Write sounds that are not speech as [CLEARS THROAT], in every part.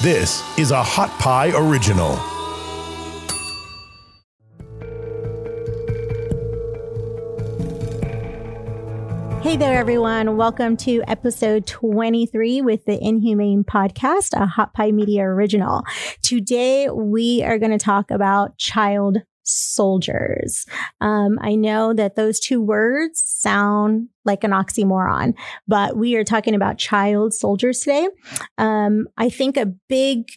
This is a Hot Pie Original. Hey there, everyone. Welcome to episode 23 with the Inhumane Podcast, a Hot Pie Media original. Today, we are going to talk about child soldiers. Um, I know that those two words sound like an oxymoron, but we are talking about child soldiers today. Um, I think a big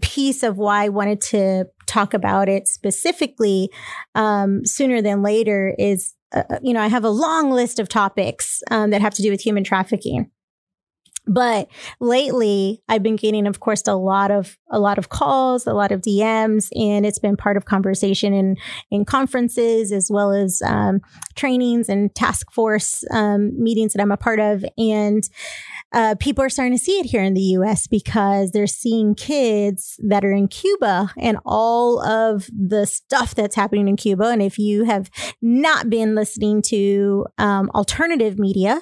piece of why I wanted to talk about it specifically um, sooner than later is, uh, you know, I have a long list of topics um, that have to do with human trafficking. But lately, I've been getting, of course, a lot of a lot of calls, a lot of DMs, and it's been part of conversation in in conferences as well as um, trainings and task force um, meetings that I'm a part of. And uh, people are starting to see it here in the US because they're seeing kids that are in Cuba and all of the stuff that's happening in Cuba. And if you have not been listening to um, alternative media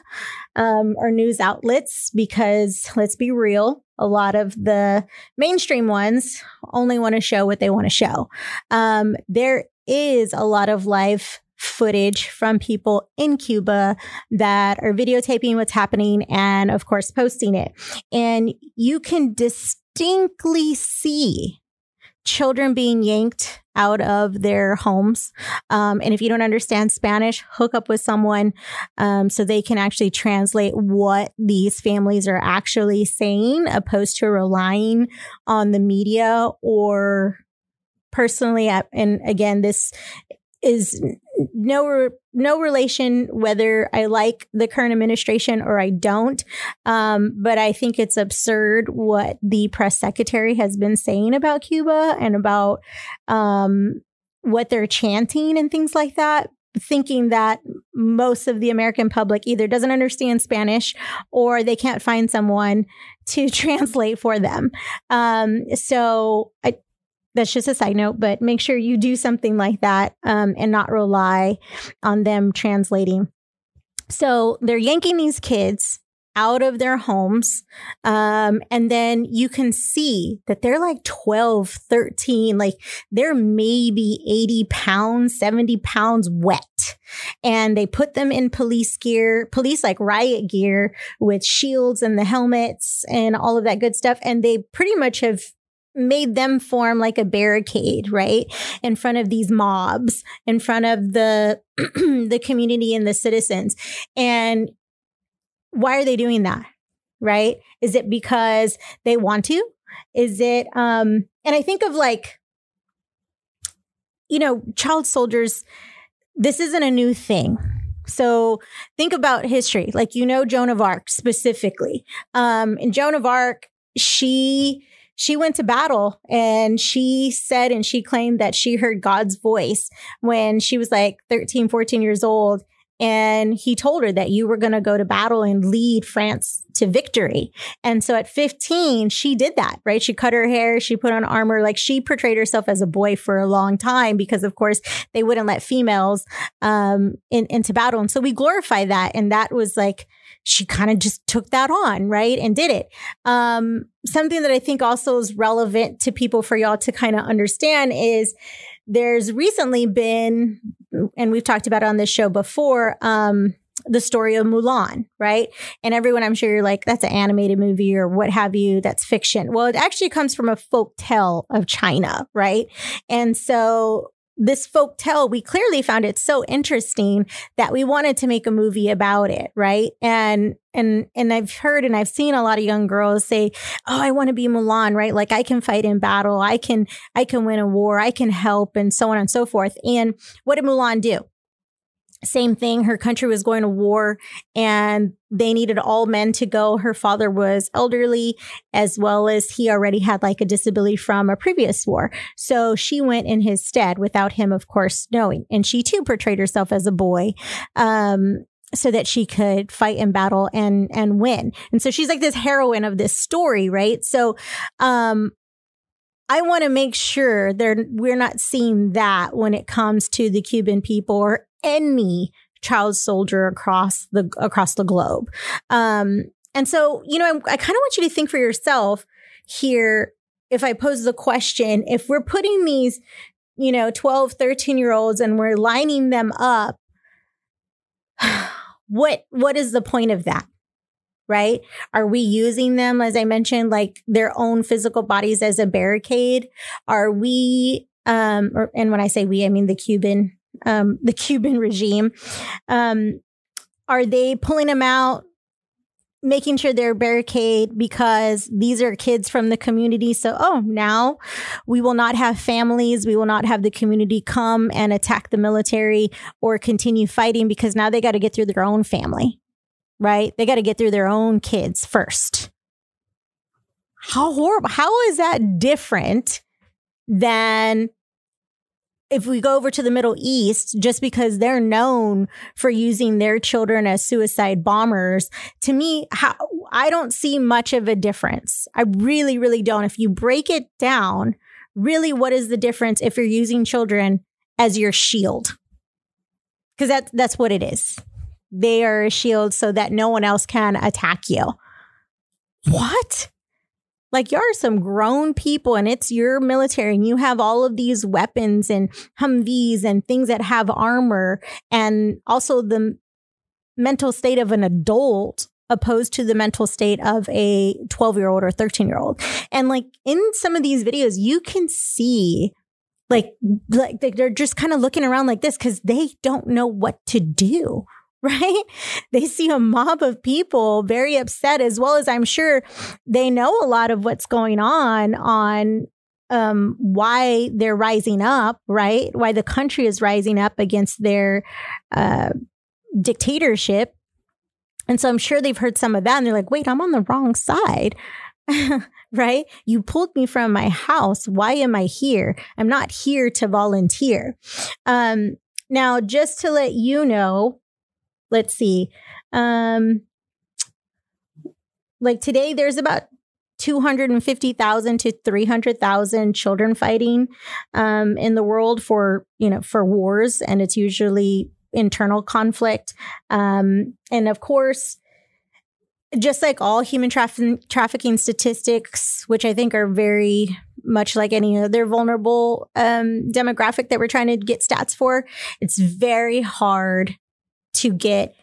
um, or news outlets, because let's be real, a lot of the mainstream ones only want to show what they want to show. Um, there is a lot of life footage from people in Cuba that are videotaping what's happening and, of course, posting it. And you can distinctly see children being yanked out of their homes. Um, and if you don't understand Spanish, hook up with someone um, so they can actually translate what these families are actually saying, opposed to relying on the media or personally and again this is no no relation whether I like the current administration or I don't. Um, but I think it's absurd what the press secretary has been saying about Cuba and about um, what they're chanting and things like that. Thinking that most of the American public either doesn't understand Spanish or they can't find someone to [LAUGHS] translate for them. Um, so I, that's just a side note, but make sure you do something like that um, and not rely on them translating. So they're yanking these kids out of their homes. Um, and then you can see that they're like 12, 13, like they're maybe 80 pounds, 70 pounds wet. And they put them in police gear, police like riot gear with shields and the helmets and all of that good stuff. And they pretty much have made them form like a barricade, right? In front of these mobs, in front of the [CLEARS THROAT] the community and the citizens. And why are they doing that? Right? Is it because they want to? Is it um and I think of like you know, child soldiers this isn't a new thing. So think about history. Like you know Joan of Arc specifically. Um in Joan of Arc she she went to battle and she said and she claimed that she heard God's voice when she was like 13, 14 years old. And he told her that you were going to go to battle and lead France to victory. And so at 15, she did that, right? She cut her hair, she put on armor, like she portrayed herself as a boy for a long time because, of course, they wouldn't let females um, in, into battle. And so we glorify that. And that was like, she kind of just took that on, right? And did it. Um, something that I think also is relevant to people for y'all to kind of understand is there's recently been, and we've talked about it on this show before, um, the story of Mulan, right? And everyone, I'm sure you're like, that's an animated movie or what have you, that's fiction. Well, it actually comes from a folk tale of China, right? And so this folk tale, we clearly found it so interesting that we wanted to make a movie about it, right? And and and I've heard and I've seen a lot of young girls say, "Oh, I want to be Mulan, right? Like I can fight in battle, I can I can win a war, I can help and so on and so forth." And what did Mulan do? Same thing. Her country was going to war and they needed all men to go. Her father was elderly as well as he already had like a disability from a previous war. So she went in his stead without him, of course, knowing. And she too portrayed herself as a boy. Um, so that she could fight in battle and and win. And so she's like this heroine of this story, right? So um I want to make sure that we're not seeing that when it comes to the Cuban people or any child soldier across the across the globe. Um, and so, you know, I, I kind of want you to think for yourself. here if I pose the question, if we're putting these, you know, 12, 13 year olds and we're lining them up, [SIGHS] what what is the point of that? Right? Are we using them, as I mentioned, like their own physical bodies as a barricade? Are we um or, and when I say we, I mean the Cuban um the Cuban regime. Um are they pulling them out making sure they're barricade because these are kids from the community. So, oh, now we will not have families. We will not have the community come and attack the military or continue fighting because now they got to get through their own family, right? They got to get through their own kids first. How horrible. How is that different than if we go over to the Middle East, just because they're known for using their children as suicide bombers, to me, how, I don't see much of a difference. I really, really don't. If you break it down, really, what is the difference if you're using children as your shield? Because that, that's what it is. They are a shield so that no one else can attack you. What? Like you are some grown people and it's your military and you have all of these weapons and Humvees and things that have armor and also the mental state of an adult opposed to the mental state of a 12 year old or 13 year old. And like in some of these videos, you can see like, like they're just kind of looking around like this because they don't know what to do. [LAUGHS] right? They see a mob of people very upset, as well as I'm sure they know a lot of what's going on on um, why they're rising up, right? Why the country is rising up against their uh, dictatorship. And so I'm sure they've heard some of that and they're like, wait, I'm on the wrong side. [LAUGHS] right? You pulled me from my house. Why am I here? I'm not here to volunteer. Um, now, just to let you know, let's see. Um, like today, there's about 250,000 to 300,000 children fighting um, in the world for, you know, for wars. And it's usually internal conflict. Um, and of course, just like all human traf- trafficking statistics, which I think are very much like any other vulnerable um, demographic that we're trying to get stats for, it's very hard to get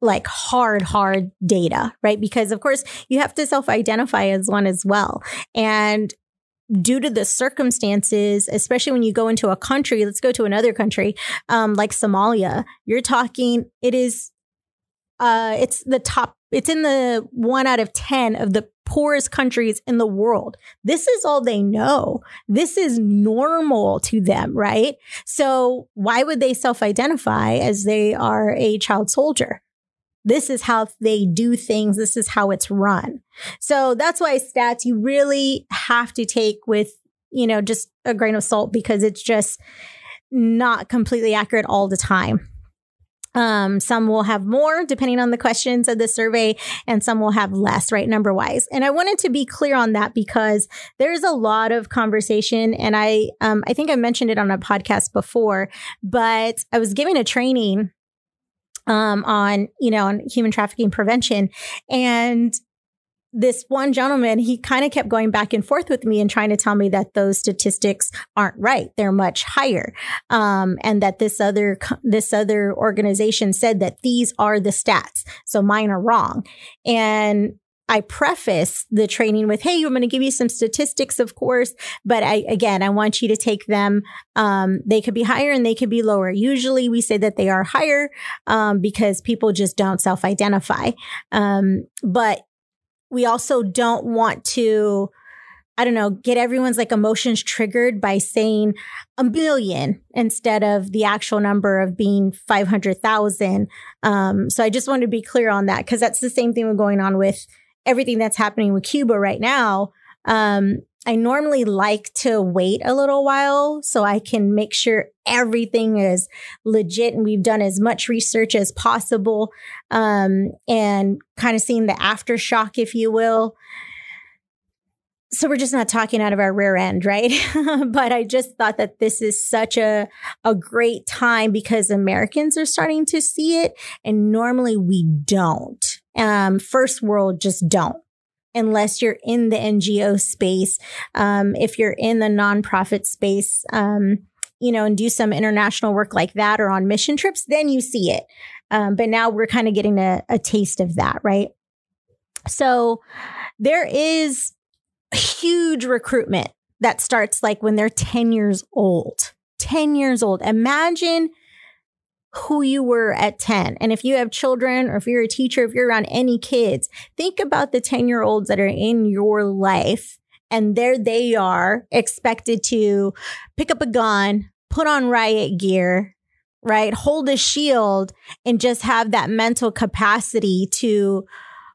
like hard, hard data, right? Because of course you have to self identify as one as well. And due to the circumstances, especially when you go into a country, let's go to another country, um, like Somalia, you're talking, it is, uh, it's the top, it's in the one out of 10 of the poorest countries in the world. This is all they know. This is normal to them, right? So why would they self identify as they are a child soldier? This is how they do things. This is how it's run. So that's why stats you really have to take with, you know, just a grain of salt because it's just not completely accurate all the time. Um, some will have more depending on the questions of the survey, and some will have less, right? Number wise. And I wanted to be clear on that because there's a lot of conversation. And I, um, I think I mentioned it on a podcast before, but I was giving a training um, on, you know, on human trafficking prevention. And this one gentleman, he kind of kept going back and forth with me and trying to tell me that those statistics aren't right. They're much higher. Um, and that this other, this other organization said that these are the stats. So mine are wrong. And I preface the training with, Hey, I'm going to give you some statistics, of course, but I, again, I want you to take them. Um, they could be higher and they could be lower. Usually we say that they are higher, um, because people just don't self identify. Um, but we also don't want to, I don't know, get everyone's like emotions triggered by saying a million instead of the actual number of being 500,000. Um, so I just want to be clear on that because that's the same thing we're going on with everything that's happening with Cuba right now. Um, I normally like to wait a little while so I can make sure everything is legit and we've done as much research as possible um, and kind of seeing the aftershock, if you will. So we're just not talking out of our rear end, right? [LAUGHS] but I just thought that this is such a, a great time because Americans are starting to see it and normally we don't. Um, first world just don't unless you're in the NGO space. Um, if you're in the nonprofit space, um, you know, and do some international work like that or on mission trips, then you see it. Um, but now we're kind of getting a, a taste of that, right? So there is huge recruitment that starts like when they're 10 years old. 10 years old. Imagine who you were at 10. And if you have children or if you're a teacher, if you're around any kids, think about the 10 year olds that are in your life. And there they are expected to pick up a gun, put on riot gear, right? Hold a shield and just have that mental capacity to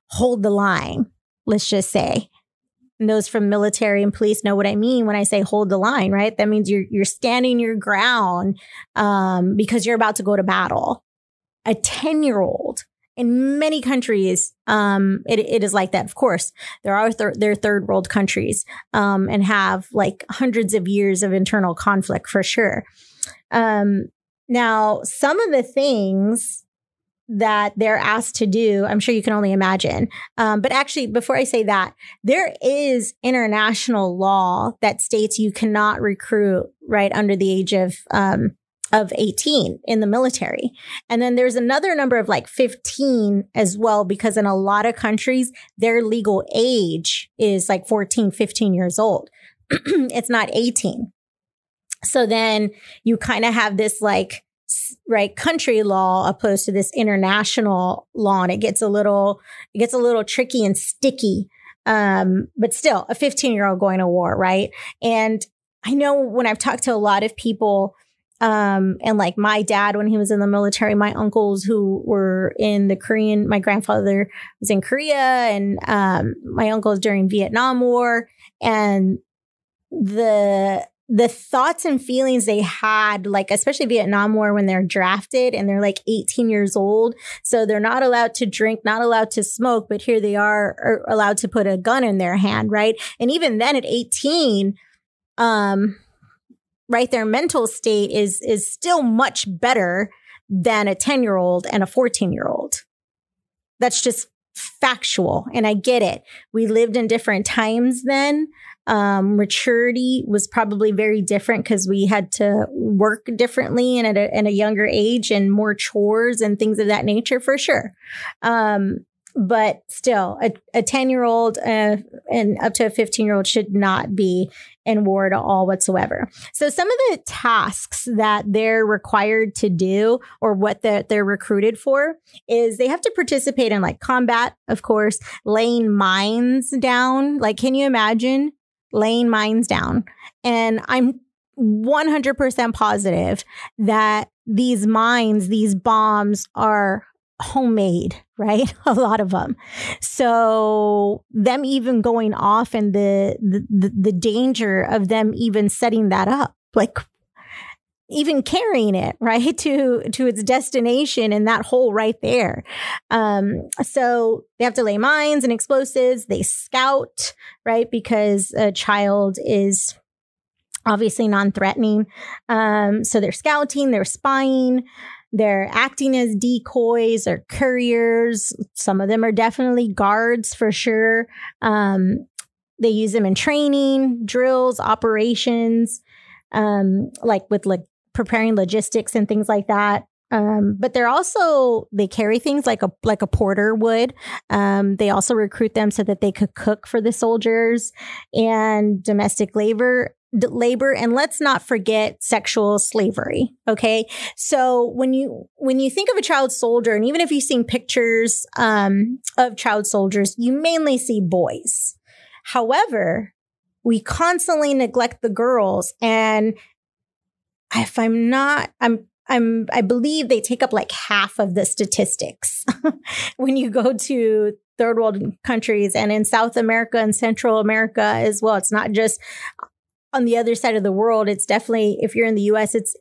hold the line, let's just say. Those from military and police know what I mean when I say hold the line, right? That means you're you're standing your ground um, because you're about to go to battle. A 10 year old in many countries, um, it, it is like that. Of course, there are thir- there are third world countries um, and have like hundreds of years of internal conflict for sure. Um, now, some of the things that they're asked to do, I'm sure you can only imagine. Um, but actually, before I say that, there is international law that states you cannot recruit right under the age of um, of 18 in the military. And then there's another number of like 15 as well, because in a lot of countries, their legal age is like 14, 15 years old. [CLEARS THROAT] it's not 18. So then you kind of have this like right country law opposed to this international law and it gets a little it gets a little tricky and sticky. Um but still a 15 year old going to war right? And i know when i've talked to a lot of people um and like my dad when he was in the military my uncles who were in the korean my grandfather was in korea and um my uncles during vietnam war and the the thoughts and feelings they had, like especially Vietnam War when they're drafted and they're like 18 years old. So they're not allowed to drink, not allowed to smoke, but here they are, are allowed to put a gun in their hand, right? And even then at 18, um, right, their mental state is is still much better than a 10 year old and a 14 year old. That's just factual. And I get it. We lived in different times then. Um, maturity was probably very different because we had to work differently and at a, a, younger age and more chores and things of that nature for sure. Um, but still, a 10 year old uh, and up to a 15 year old should not be in war at all whatsoever. So, some of the tasks that they're required to do or what the, they're recruited for is they have to participate in like combat, of course, laying mines down. Like, can you imagine laying mines down. And I'm 100% positive that these mines, these bombs are homemade, [LAUGHS] right? A lot of them. So them even going off and the, the, the danger of them even setting that up, like even carrying it [LAUGHS] right to to its destination and that hole right there. Um, so they have to lay mines and explosives. They scout right because a child is obviously non-threatening. Um, so they're scouting they're spying they're acting as decoys or couriers. Some of them are definitely guards for sure. Um, they use them in training drills operations um, like with like preparing logistics and things like that. Um, but they're also they carry things like a like a porter would. Um, they also recruit them so that they could cook for the soldiers and domestic labor labor and let's not forget sexual slavery okay so when you when you think of a child soldier and even if you've seen pictures um, of child soldiers you mainly see boys however we constantly neglect the girls and if I'm not, I'm I'm I believe they take up like half of the statistics [LAUGHS] when you go to third world countries and in South America and Central America as well. It's not just on the other side of the world. It's definitely if you're in the US, it's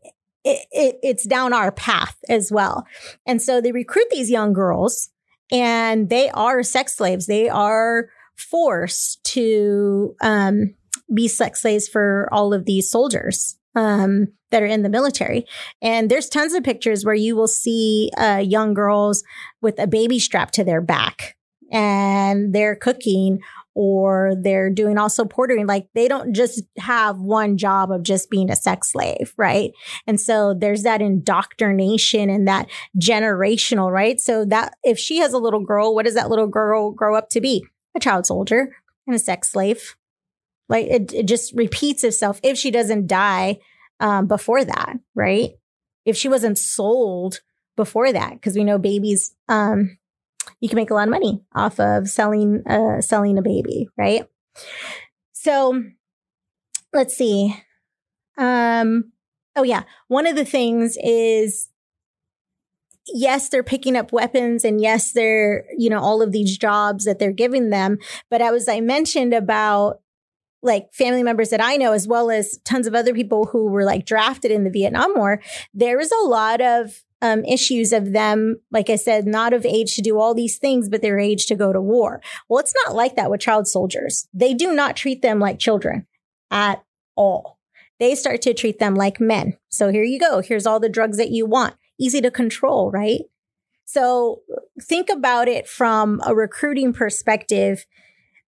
it, it, it's down our path as well. And so they recruit these young girls and they are sex slaves. They are forced to um, be sex slaves for all of these soldiers um, that are in the military. And there's tons of pictures where you will see uh, young girls with a baby strapped to their back and they're cooking or they're doing also portering. Like they don't just have one job of just being a sex slave, right? And so there's that indoctrination and that generational, right? So that if she has a little girl, what does that little girl grow up to be? A child soldier and a sex slave. Like it, it just repeats itself if she doesn't die um, before that, right? If she wasn't sold before that, because we know babies, um, you can make a lot of money off of selling uh, selling a baby, right? So let's see. Um, oh yeah, one of the things is yes, they're picking up weapons and yes, they're, you know, all of these jobs that they're giving them. But as I mentioned about like family members that I know, as well as tons of other people who were like drafted in the Vietnam War, there is a lot of um, issues of them, like I said, not of age to do all these things, but their age to go to war. Well, it's not like that with child soldiers. They do not treat them like children at all. They start to treat them like men. So here you go. Here's all the drugs that you want. Easy to control, right? So think about it from a recruiting perspective.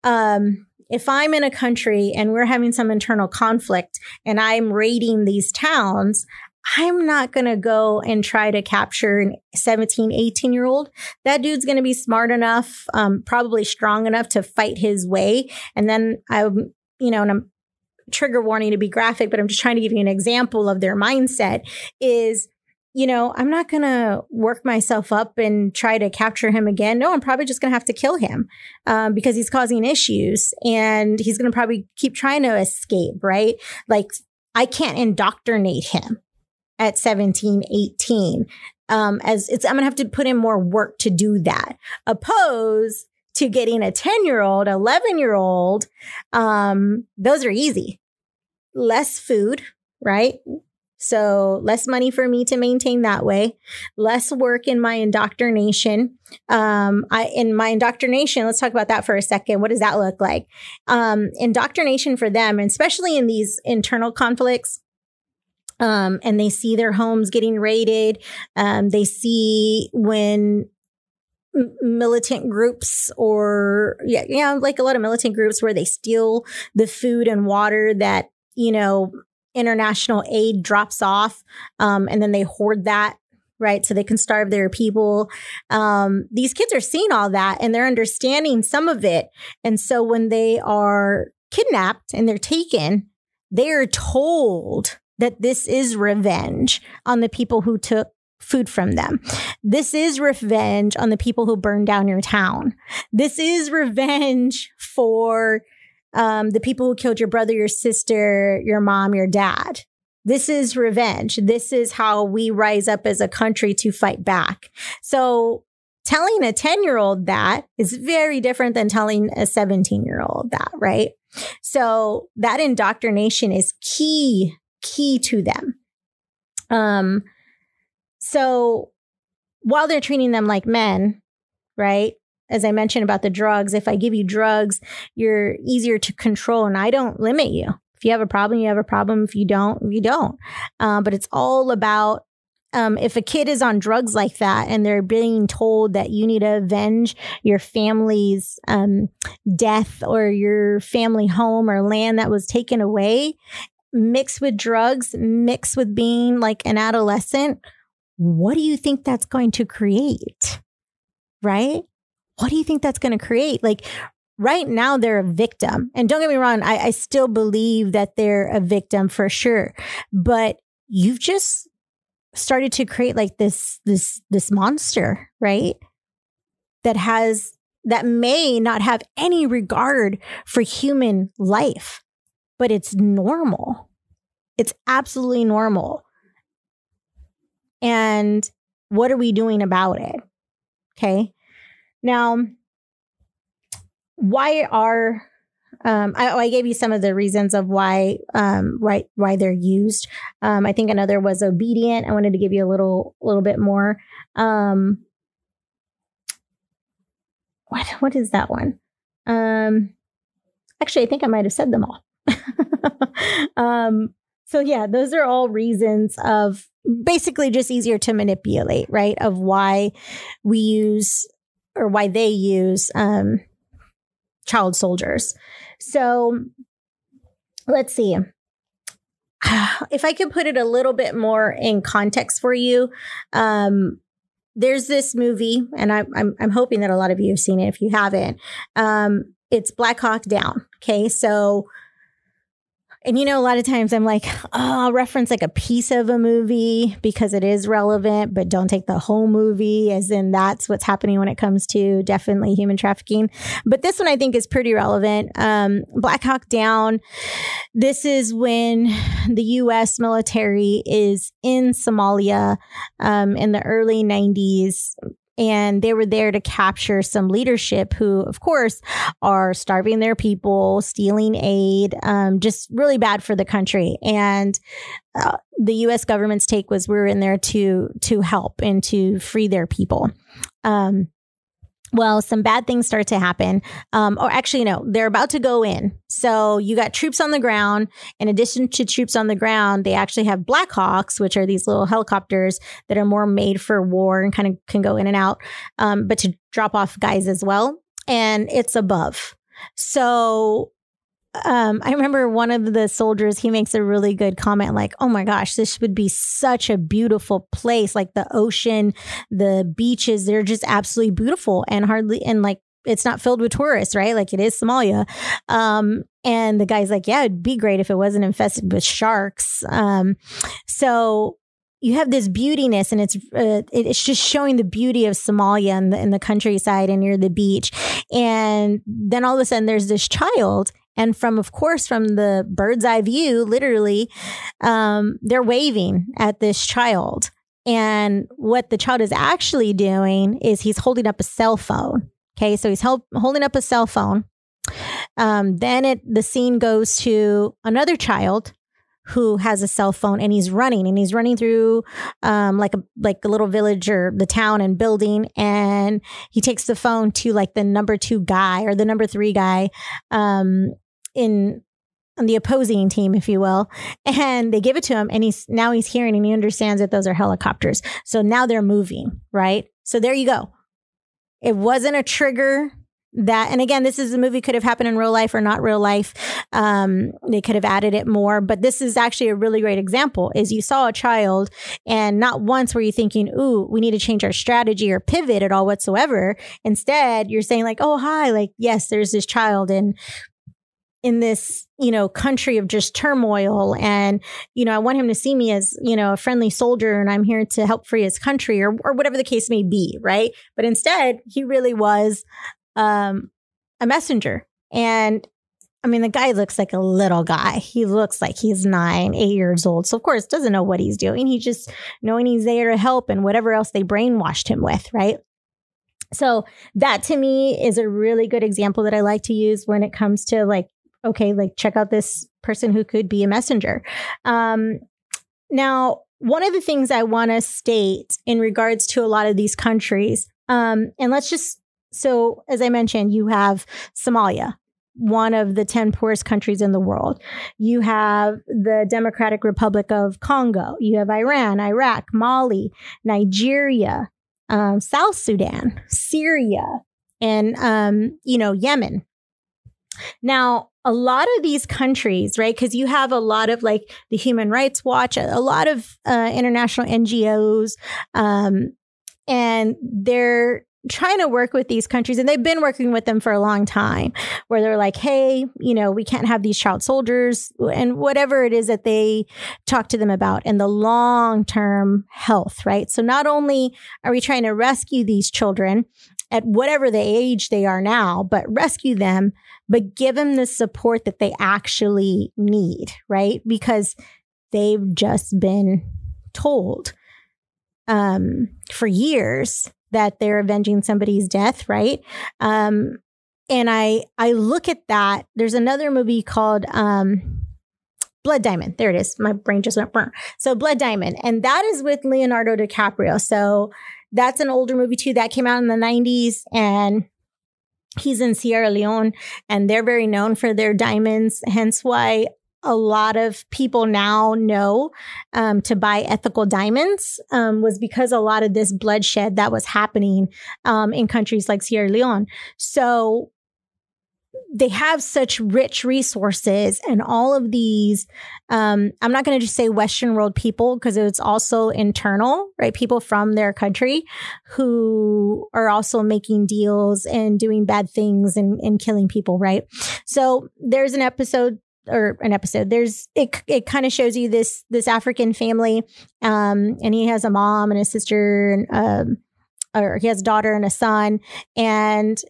Um, if I'm in a country and we're having some internal conflict and I'm raiding these towns, I'm not going to go and try to capture an 17, 18 year old. That dude's going to be smart enough, um, probably strong enough to fight his way. And then I'm, you know, and I'm trigger warning to be graphic, but I'm just trying to give you an example of their mindset is, you know, I'm not going to work myself up and try to capture him again. No, I'm probably just going to have to kill him um, because he's causing issues and he's going to probably keep trying to escape, right? Like, I can't indoctrinate him at 17, 18. Um, as it's, I'm going to have to put in more work to do that. Opposed to getting a 10 year old, 11 year old, um, those are easy. Less food, right? So less money for me to maintain that way, less work in my indoctrination. Um, I, in my indoctrination, let's talk about that for a second. What does that look like? Um, indoctrination for them, especially in these internal conflicts, um, and they see their homes getting raided. Um, they see when militant groups or yeah, yeah, like a lot of militant groups where they steal the food and water that you know international aid drops off, um, and then they hoard that right? So they can starve their people. Um, these kids are seeing all that and they're understanding some of it. And so when they are kidnapped and they're taken, they are told that this is revenge on the people who took food from them. This is revenge on the people who burned down your town. This is revenge for um, the people who killed your brother, your sister, your mom, your dad. This is revenge. This is how we rise up as a country to fight back. So telling a 10 year old that is very different than telling a 17 year old that, right? So that indoctrination is key key to them. Um, so while they're treating them like men, right? As I mentioned about the drugs, if I give you drugs, you're easier to control and I don't limit you. If you have a problem, you have a problem. If you don't, you don't. Uh, but it's all about um, if a kid is on drugs like that and they're being told that you need to avenge your family's um, death or your family home or land that was taken away, mixed with drugs, mixed with being like an adolescent, what do you think that's going to create? Right? What do you think that's going to create? Like right now, they're a victim. And don't get me wrong, I, I still believe that they're a victim for sure. But you've just started to create like this this this monster, right? That has that may not have any regard for human life but it's normal. It's absolutely normal. And what are we doing about it? Okay. Now, why are um, I, I, gave you some of the reasons of why um, why why they're used. Um, I think another was obedient. I wanted to give you a little little bit more. Um, what what is that one? Um, actually, I think I might have said them all. [LAUGHS] um, so yeah, those are all reasons of basically just easier to manipulate, right? Of why we use or why they use um, child soldiers. So let's see. [SIGHS] If I could put it a little bit more in context for you, um, there's this movie, and I, I'm I'm hoping that a lot of you have seen it. If you haven't, um, it's Black Hawk Down. Okay, so and you know, a lot of times I'm like, oh, I'll reference like a piece of a movie because it is relevant, but don't take the whole movie, as in that's what's happening when it comes to definitely human trafficking. But this one I think is pretty relevant. Um, Black Hawk Down. This is when the U.S. military is in Somalia um, in the early 90s and they were there to capture some leadership who, of course, are starving their people, stealing aid, um, just really bad for the country. And uh, the U.S. government's take was we're in there to to help and to free their people. Um, well, some bad things start to happen. Um, or actually, no, they're about to go in. So you got troops on the ground. In addition to troops on the ground, they actually have Blackhawks, which are these little helicopters that are more made for war and kind of can go in and out, um, but to drop off guys as well. And it's above. So um, I remember one of the soldiers, he makes a really good comment like, oh my gosh, this would be such a beautiful place. Like the ocean, the beaches, they're just absolutely beautiful and hardly, and like, it's not filled with tourists, right? Like it is Somalia. Um, and the guy's like, yeah, it'd be great if it wasn't infested with sharks. Um, so you have this beautiness and it's uh, it's just showing the beauty of Somalia and the, in the countryside and near the beach. And then all of a sudden there's this child and from, of course, from the bird's eye view, literally, um, they're waving at this child. And what the child is actually doing is he's holding up a cell phone. Okay, so he's holding up a cell phone. Um, then it the scene goes to another child who has a cell phone and he's running and he's running through um, like a like a little village or the town and building and he takes the phone to like the number two guy or the number three guy um, in on the opposing team, if you will, and they give it to him, and he's now he's hearing and he understands that those are helicopters. So now they're moving, right? So there you go. It wasn't a trigger that and again this is a movie could have happened in real life or not real life. Um, they could have added it more but this is actually a really great example is you saw a child and not once were you thinking ooh we need to change our strategy or pivot at all whatsoever. Instead you're saying like oh hi like yes there's this child and in this you know country of just turmoil and you know i want him to see me as you know a friendly soldier and i'm here to help free his country or, or whatever the case may be right? But instead he really was um, a messenger and I mean, the guy looks like a little guy. He looks like he's nine, eight years old. So, of course, doesn't know what he's doing. He just knowing he's there to help and whatever else they brainwashed him with, right? So, that to me is a really good example that I like to use when it comes to like okay, like check out this person who could be a messenger. Um, now, one of the things I want to state in regards to a lot of these countries, um, and let's just so as I mentioned, you have Somalia, one of the 10 poorest countries in the world. You have the Democratic Republic of Congo. You have Iran, Iraq, Mali, Nigeria, um, South Sudan, Syria, and, um, you know, Yemen. Now, a lot of these countries, right? Because you have a lot of like the Human Rights Watch, a, lot of uh, international NGOs, um, and they're trying to work with these countries and they've been working with them for a long time where they're like hey you know we can't have these child soldiers and whatever it is that they talk to them about and the long term health right so not only are we trying to rescue these children at whatever the age they are now, but rescue them, but give them the support that they actually need, right? Because they've just been told um, for years that they're avenging somebody's death, right? Um, and I I look at that. There's another movie called um, Blood Diamond. There it is. My brain just went. So Blood Diamond, and that is with Leonardo DiCaprio. So that's an older movie too. That came out in the 90s and he's in Sierra Leone and they're very known for their diamonds. Hence why a lot of people now know um, to buy ethical diamonds um, was because a lot of this bloodshed that was happening um, in countries like Sierra Leone. So they have such rich resources and all of these um, i'm not going to just say western world people because it's also internal right people from their country who are also making deals and doing bad things and, and killing people right so there's an episode or an episode there's it it kind of shows you this this african family um and he has a mom and a sister and um or he has a daughter and a son and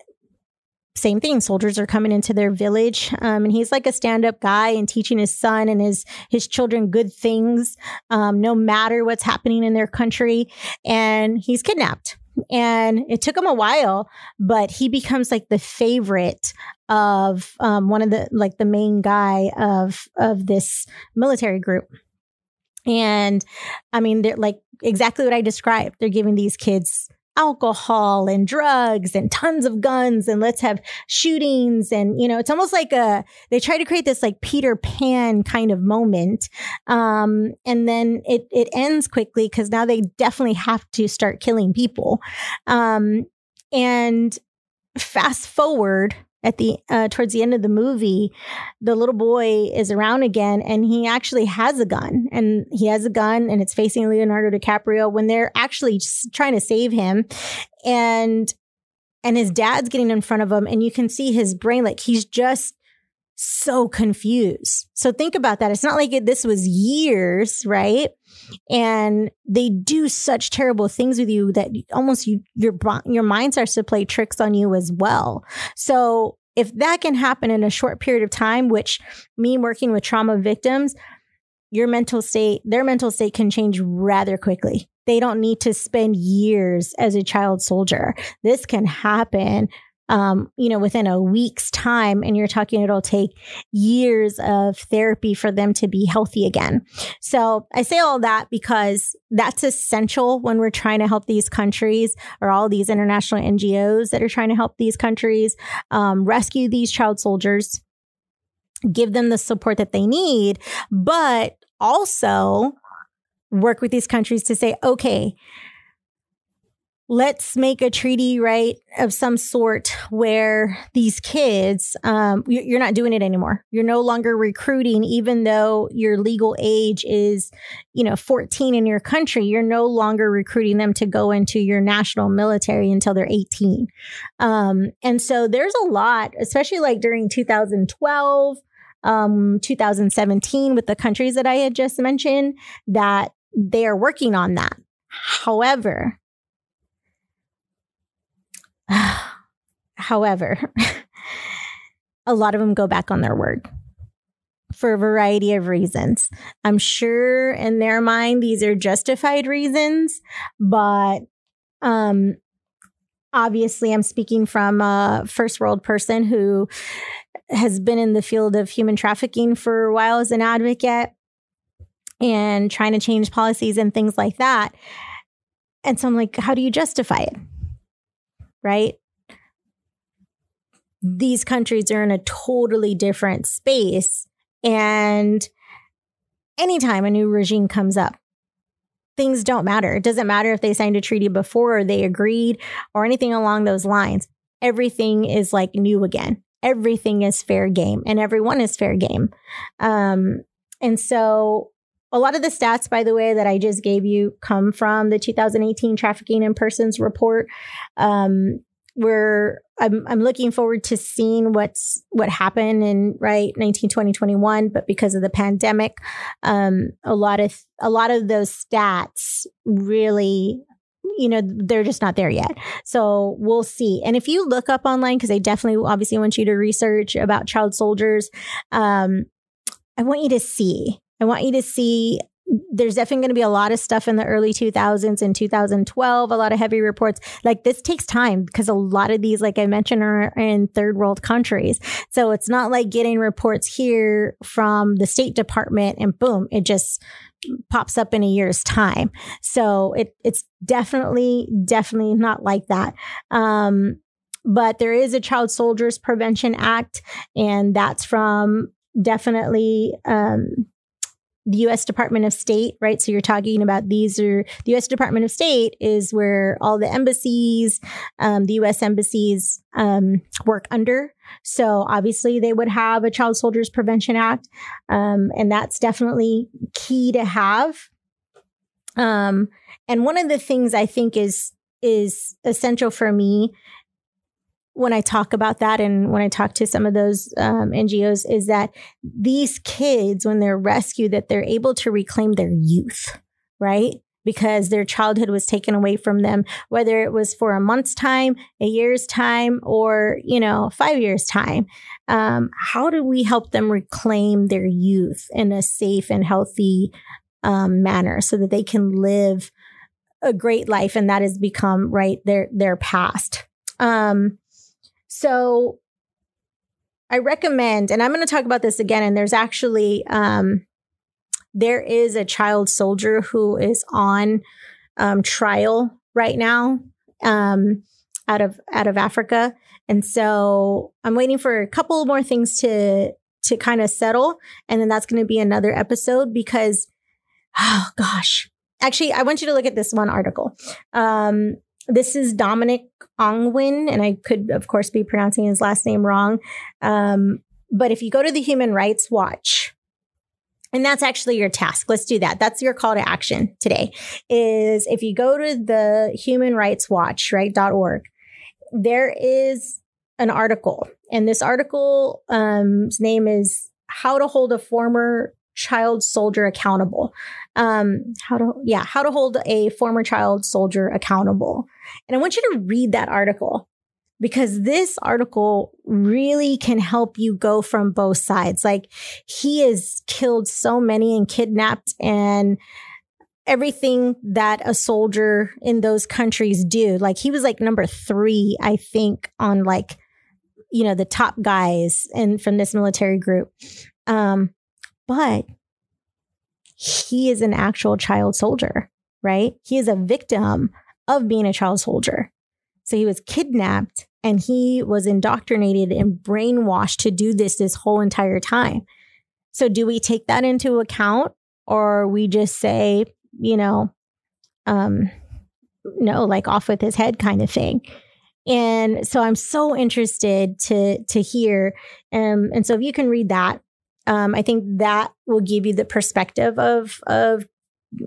same thing soldiers are coming into their village um, and he's like a stand-up guy and teaching his son and his his children good things um, no matter what's happening in their country and he's kidnapped. And it took him a while but he becomes like the favorite of um, one of the like the main guy of of this military group. And i mean they're like exactly what i described. They're giving these kids alcohol and drugs and tons of guns and let's have shootings. And you know it's almost like a they try to create this like peter pan kind of moment. Um and then it it ends quickly because now they definitely have to start killing people. Um and fast forward at the uh, towards the end of the movie the little boy is around again and he actually has a gun and he has a gun and it's facing leonardo dicaprio when they're actually trying to save him. And and his dad's getting in front of him and you can see his brain like he's just so confused. So think about that. It's not like it, this was years right and they do such terrible things with you that almost you your your mind starts to play tricks on you as well. So if that can happen in a short period of time, which me working with trauma victims, your mental state, their mental state can change rather quickly. They don't need to spend years as a child soldier. This can happen um, you know, within a week's time. And you're talking, it'll take years of therapy for them to be healthy again. So I say all that because that's essential when we're trying to help these countries or all these international NGOs that are trying to help these countries um, rescue these child soldiers, give them the support that they need, but also work with these countries to say, okay, let's make a treaty, right, of some sort where these kids, um, you're not doing it anymore. You're no longer recruiting, even though your legal age is, you know, 14 in your country. You're no longer recruiting them to go into your national military until they're 18. Um, and so there's a lot, especially like during 2012, um, 2017 with the countries that I had just mentioned that they are working on that. However, [SIGHS] However, [LAUGHS] a lot of them go back on their word for a variety of reasons. I'm sure in their mind these are justified reasons, but um obviously I'm speaking from a first world person who has been in the field of human trafficking for a while as an advocate and trying to change policies and things like that. And so I'm like, how do you justify it? Right? These countries are in a totally different space. And anytime a new regime comes up, things don't matter. It doesn't matter if they signed a treaty before or they agreed or anything along those lines. Everything is like new again. Everything is fair game and everyone is fair game. Um, and so a lot of the stats, by the way, that I just gave you come from the 2018 Trafficking in Persons report. Um, I'm, I'm looking forward to seeing what's what happened in right 19 20 21 but because of the pandemic um, a lot of a lot of those stats really you know they're just not there yet so we'll see and if you look up online because i definitely obviously want you to research about child soldiers um, i want you to see I want you to see there's definitely going to be a lot of stuff in the early 2000s and 2012 a lot of heavy reports. Like this takes time because a lot of these like i mentioned are in third world countries. So it's not like getting reports here from the state department and boom it just pops up in a year's time. So it it's definitely definitely not like that. Um but there is a child soldiers prevention act and that's from definitely um the U.S. Department of State, right? So you're talking about these are the U.S. Department of State is where all the embassies, um, the U.S. embassies um, work under. So obviously they would have a Child Soldiers Prevention Act, um, and that's definitely key to have. Um, and one of the things I think is is essential for me when I talk about that and when I talk to some of those um, NGOs is that these kids, when they're rescued, that they're able to reclaim their youth, right? Because their childhood was taken away from them, whether it was for a month's time, a year's time, or you know, five years' time. Um, how do we help them reclaim their youth in a safe and healthy um, manner so that they can live a great life and that has become right their their past? Um, so I recommend, and I'm going to talk about this again. And there's actually, um, there is a child soldier who is on um, trial right now um, out of out of Africa, and so I'm waiting for a couple more things to to kind of settle, and then that's going to be another episode because, oh gosh, actually, I want you to look at this one article. Um, this is Dominic Ongwen, and I could, of course, be pronouncing his last name wrong. Um, but if you go to the Human Rights Watch, and that's actually your task. Let's do that. That's your call to action today. Is if you go to the Human Rights Watch, right, .org, there is an article, and this article's um, name is "How to Hold a Former child soldier accountable. Um, how to, yeah, how to hold a former child soldier accountable. And I want you to read that article because this article really can help you go from both sides. Like he has killed so many and kidnapped and everything that a soldier in those countries do. Like he was like number three, I think, on like, you know, the top guys and from this military group. Um, but he is an actual child soldier, right? He is a victim of being a child soldier. So he was kidnapped and he was indoctrinated and brainwashed to do this this whole entire time. So do we take that into account or we just say, you know, um no, like off with his head kind of thing. And so I'm so interested to to hear um and so if you can read that um, I think that will give you the perspective of of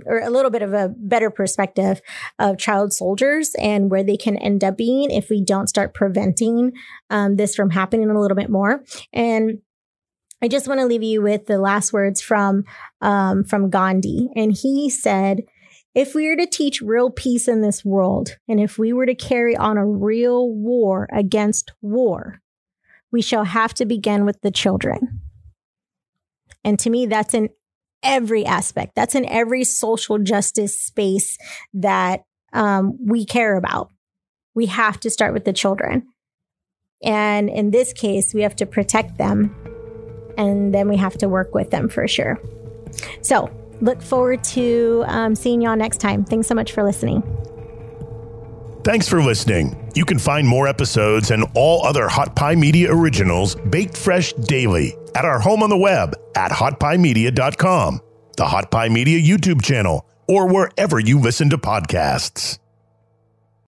or a little bit of a better perspective of child soldiers and where they can end up being if we don't start preventing um, this from happening a little bit more. And I just want to leave you with the last words from um, from Gandhi, and he said. If we were to teach real peace in this world, and if we were to carry on a real war against war, we shall have to begin with the children. And to me, that's in every aspect. That's in every social justice space that um, we care about. We have to start with the children. And in this case, we have to protect them and then we have to work with them for sure. So, look forward to um, seeing y'all next time. Thanks so much for listening. Thanks for listening. You can find more episodes and all other Hot Pie Media originals baked fresh daily at our home on the web at hotpiemedia.com, the Hot Pie Media YouTube channel, or wherever you listen to podcasts.